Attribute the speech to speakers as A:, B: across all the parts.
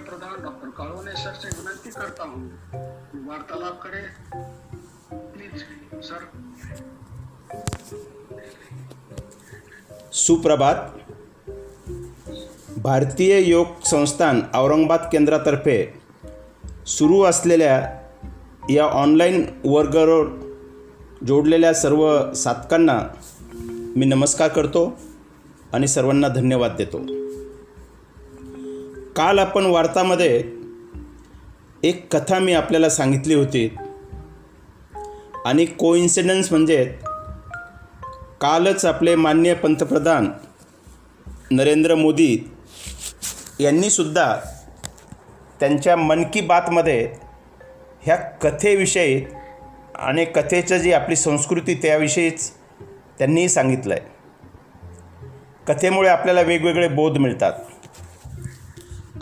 A: प्रधान doctor काळवणे sir से विनंती करता हूँ वार्तालाप करें। Please sir.
B: सुप्रभात। भारतीय योग संस्थान औरंगाबाद केंद्रातर्फे सुरू असलेल्या या ऑनलाईन वर्गावर जोडलेल्या सर्व साधकांना मी नमस्कार करतो आणि सर्वांना धन्यवाद देतो. काल आपण वार्तामध्ये एक कथा मी आपल्याला सांगितली होती. आणि कोइन्सिडन्स म्हणजे कालच आपले माननीय पंतप्रधान नरेंद्र मोदी यांनीसुद्धा त्यांच्या मन की बातमध्ये ह्या कथेविषयी आणि कथेचं जी आपली संस्कृती त्याविषयीच त्यांनीही सांगितलं आहे कथेमुळे आपल्याला वेगवेगळे बोध मिळतात.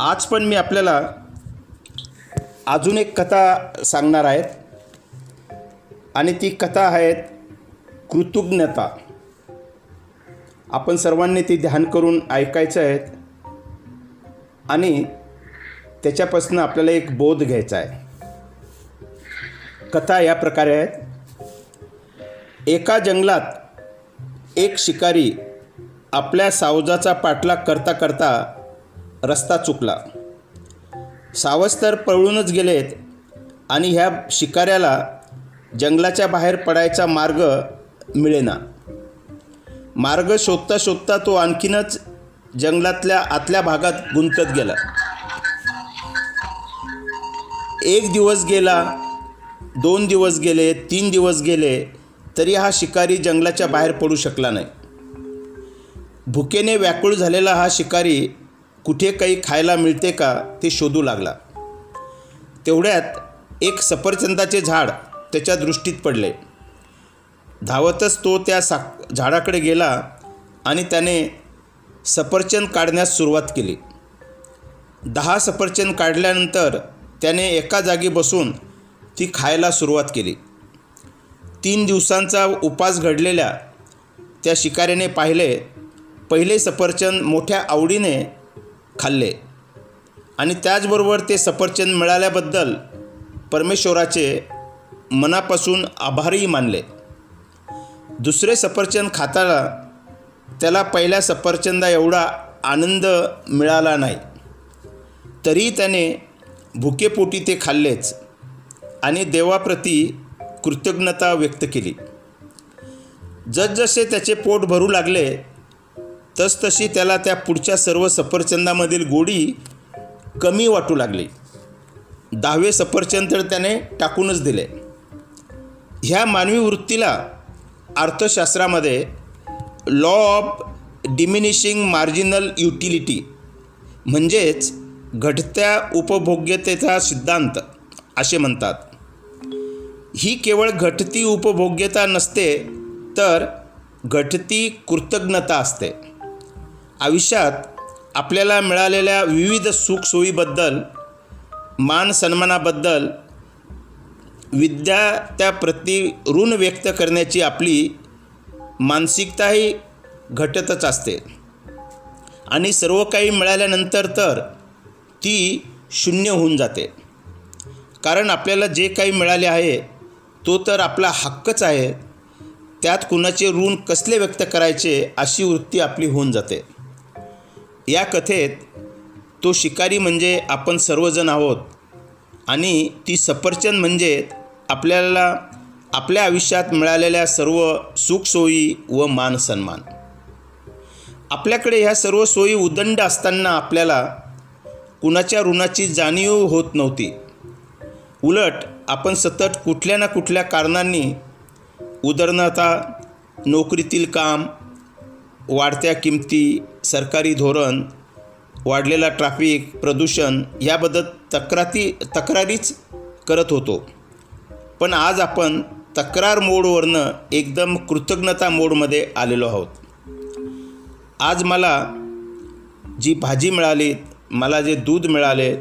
B: आज पण मी आपल्याला अजून एक कथा सांगणार आहेत. आणि ती कथा आहेत कृतज्ञता. आपण सर्वांनी ती ध्यान करून ऐकायचं आहेत. आणि त्याच्यापासून आपल्याला एक बोध घ्यायचा आहे. कथा या प्रकारे आहेत. एका जंगलात एक शिकारी आपल्या सावजाचा पाठलाग करता करता रस्ता चुकला. सावज तर पळूनच गेलेत आणि ह्या शिकाऱ्याला जंगलाच्या बाहेर पडायचा मार्ग मिळेना. मार्ग शोधता शोधता तो आणखीनच जंगलातल्या आतल्या भागात गुंतत गेला. एक दिवस गेला दोन दिवस गेले तीन दिवस गेले तरी हा शिकारी जंगलाच्या बाहेर पडू शकला नाही. भुकेने व्याकुळ झालेला हा शिकारी कुठे काही खायला मिळते का ते शोधू लागला. तेवढ्यात एक सफरचंदाचे झाड त्याच्या दृष्टीत पडले. धावतच तो त्या सा झाडाकडे गेला आणि त्याने सफरचंद काढण्यास सुरुवात केली. दहा सफरचंद काढल्यानंतर त्याने एका जागी बसून ती खायला सुरुवात केली. तीन दिवसांचा उपास घडलेल्या त्या शिकाऱ्याने पाहिले पहिले सफरचंद मोठ्या आवडीने खाल्ले. आणि त्याचबरोबर ते सफरचंद मिळाल्याबद्दल परमेश्वराचे मनापासून आभारही मानले. दुसरे सफरचंद खाताना त्याला पहिल्या सफरचंदा एवढा आनंद मिळाला नाही. तरी त्याने भुकेपोटी ते खाल्लेच आणि देवाप्रती कृतज्ञता व्यक्त केली. जसजसे त्याचे पोट भरू लागले तसतशी त्याला त्या पुढच्या सर्व सफरचंदामधील गोडी कमी वाटू लागली. दहावे सफरचंद तर त्याने टाकूनच दिले. ह्या मानवी वृत्तीला अर्थशास्त्रामध्ये law of diminishing marginal utility म्हणजेच घटत्या उपभोग्यतेचा सिद्धांत असे म्हणतात. ही केवळ घटती उपभोग्यता नसते तर घटती कृतज्ञता असते. आयुष्यात आपल्याला मिळालेल्या विविध सुखसोयीबद्दल मान सन्मानाबद्दल विद्या त्याप्रती ऋण व्यक्त करण्याची आपली मानसिकताही घटतच असते. आणि सर्व काही मिळाल्यानंतर तर ती शून्य होऊन जाते. कारण आपल्याला जे काही मिळाले आहे तो तर आपला हक्कच आहे. त्यात कुणाचे ऋण कसले व्यक्त करायचे अशी वृत्ती आपली होऊन जाते. या कथेत तो शिकारी म्हणजे आपण सर्वजण आहोत. आणि ती सफरचंद म्हणजे आपल्याला आपल्या आयुष्यात मिळालेल्या सर्व सुखसोयी व मानसन्मान आपल्याकडे ह्या सर्व सोयी उदंड असताना आपल्याला कुणाच्या ऋणाची जाणीव होत नव्हती. उलट आपण सतत कुठल्या ना कुठल्या कारणांनी उदाहरणार्थ नोकरीतील काम वाढत्या किमती सरकारी धोरण वाढलेला ट्रॅफिक प्रदूषण याबद्दल तक्राती तक्रारीच करत होतो. पण आज आपण तक्रार मोडवरनं एकदम कृतज्ञता मोडमध्ये आलेलो आहोत. आज मला जी भाजी मिळाली मला जे दूध मिळाले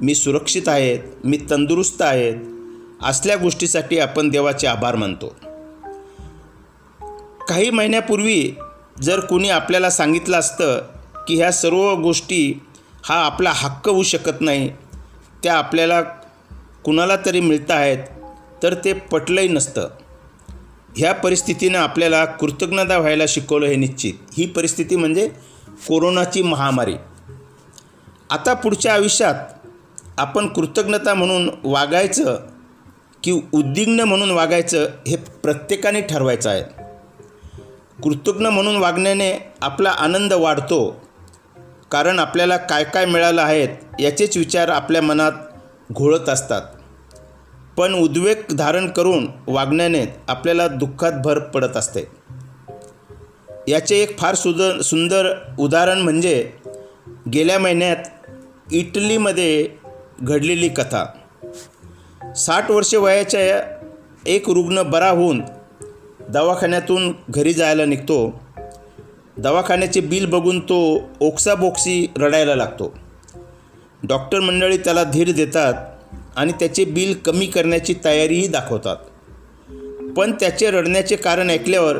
B: मी सुरक्षित आहेत मी तंदुरुस्त आहेत असल्या गोष्टीसाठी आपण देवाचे आभार मानतो. काही महिन्यापूर्वी जर कुणी आपल्याला सांगितलं असतं की ह्या सर्व गोष्टी हा आपला हक्क होऊ शकत नाही त्या आपल्याला कुणाला तरी मिळत आहेत तर ते पटलंही नसतं. ह्या परिस्थितीनं आपल्याला कृतज्ञता व्हायला शिकवलं हे निश्चित. ही परिस्थिती म्हणजे कोरोनाची महामारी. आता पुढच्या आयुष्यात आपण कृतज्ञता म्हणून वागायचं की उद्विग्न म्हणून वागायचं हे प्रत्येकाने ठरवायचं आहे. कृतज्ञ म्हणून वागण्याने आपला आनंद वाढतो. कारण आपल्याला काय काय मिळालं आहेत याचेच विचार आपल्या मनात घोळत असतात. पण उद्वेग धारण करून वागण्याने आपल्याला दुःखात भर पडत असते. याचे एक फार सुद सुंदर उदाहरण म्हणजे गेल्या महिन्यात इटलीमध्ये घडलेली कथा. साठ वर्षे वयाच्या एक रुग्ण बरा होऊन दवाखान्यातून घरी जायला निघतो. दवाखान्याचे बिल बघून तो ओक्साबोक्सी रडायला लागतो. डॉक्टर मंडळी त्याला धीर देतात आणि त्याचे बिल कमी करण्याची तयारीही दाखवतात. पण त्याचे रडण्याचे कारण ऐकल्यावर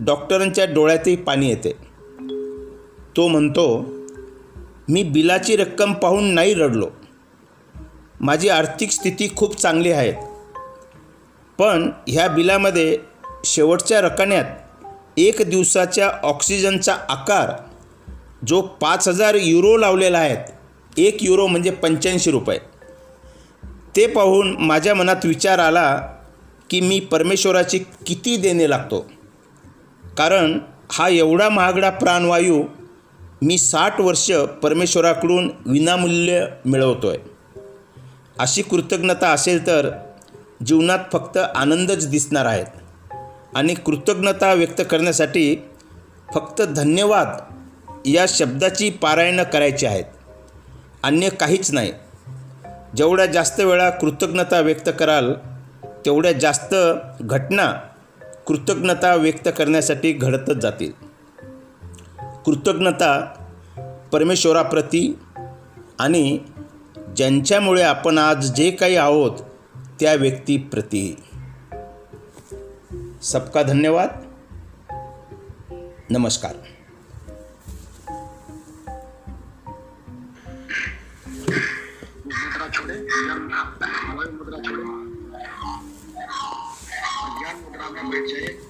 B: डॉक्टरांच्या डोळ्यातही पाणी येते. तो म्हणतो मी बिलाची रक्कम पाहून नाही रडलो. माझी आर्थिक स्थिती खूप चांगली आहे. पण ह्या बिलामध्ये शेवटच्या रकान्यात एक दिवसाच्या ऑक्सिजनचा आकार जो पाच हजार युरो लावलेला आहेत एक युरो म्हणजे पंच्याऐंशी रुपये. ते पाहून माझ्या मनात विचार आला की मी परमेश्वराची किती देणे लागतो. कारण हा एवढा महागडा प्राणवायू मी साठ वर्ष परमेश्वराकडून विनामूल्य मिळवतो आहे अशी कृतज्ञता असेल तर जीवनात फक्त आनंदच दिसणार आहेत. आणि कृतज्ञता व्यक्त करण्यासाठी फक्त धन्यवाद या शब्दाची पारायणं करायची आहेत. अन्य काहीच नाही. जेवढ्या जास्त वेळा कृतज्ञता व्यक्त कराल तेवढ्या जास्त घटना कृतज्ञता व्यक्त करण्यासाठी घडतच जातील. कृतज्ञता परमेश्वराप्रती आणि ज्यांच्यामुळे आपण आज जे काही आहोत त्या व्यक्तीप्रती. सबका धन्यवाद। नमस्कार।
A: मुद्रा छोड़े ज्ञान मुद्रा छोड़े। मुद्रा में बैठ जाइए।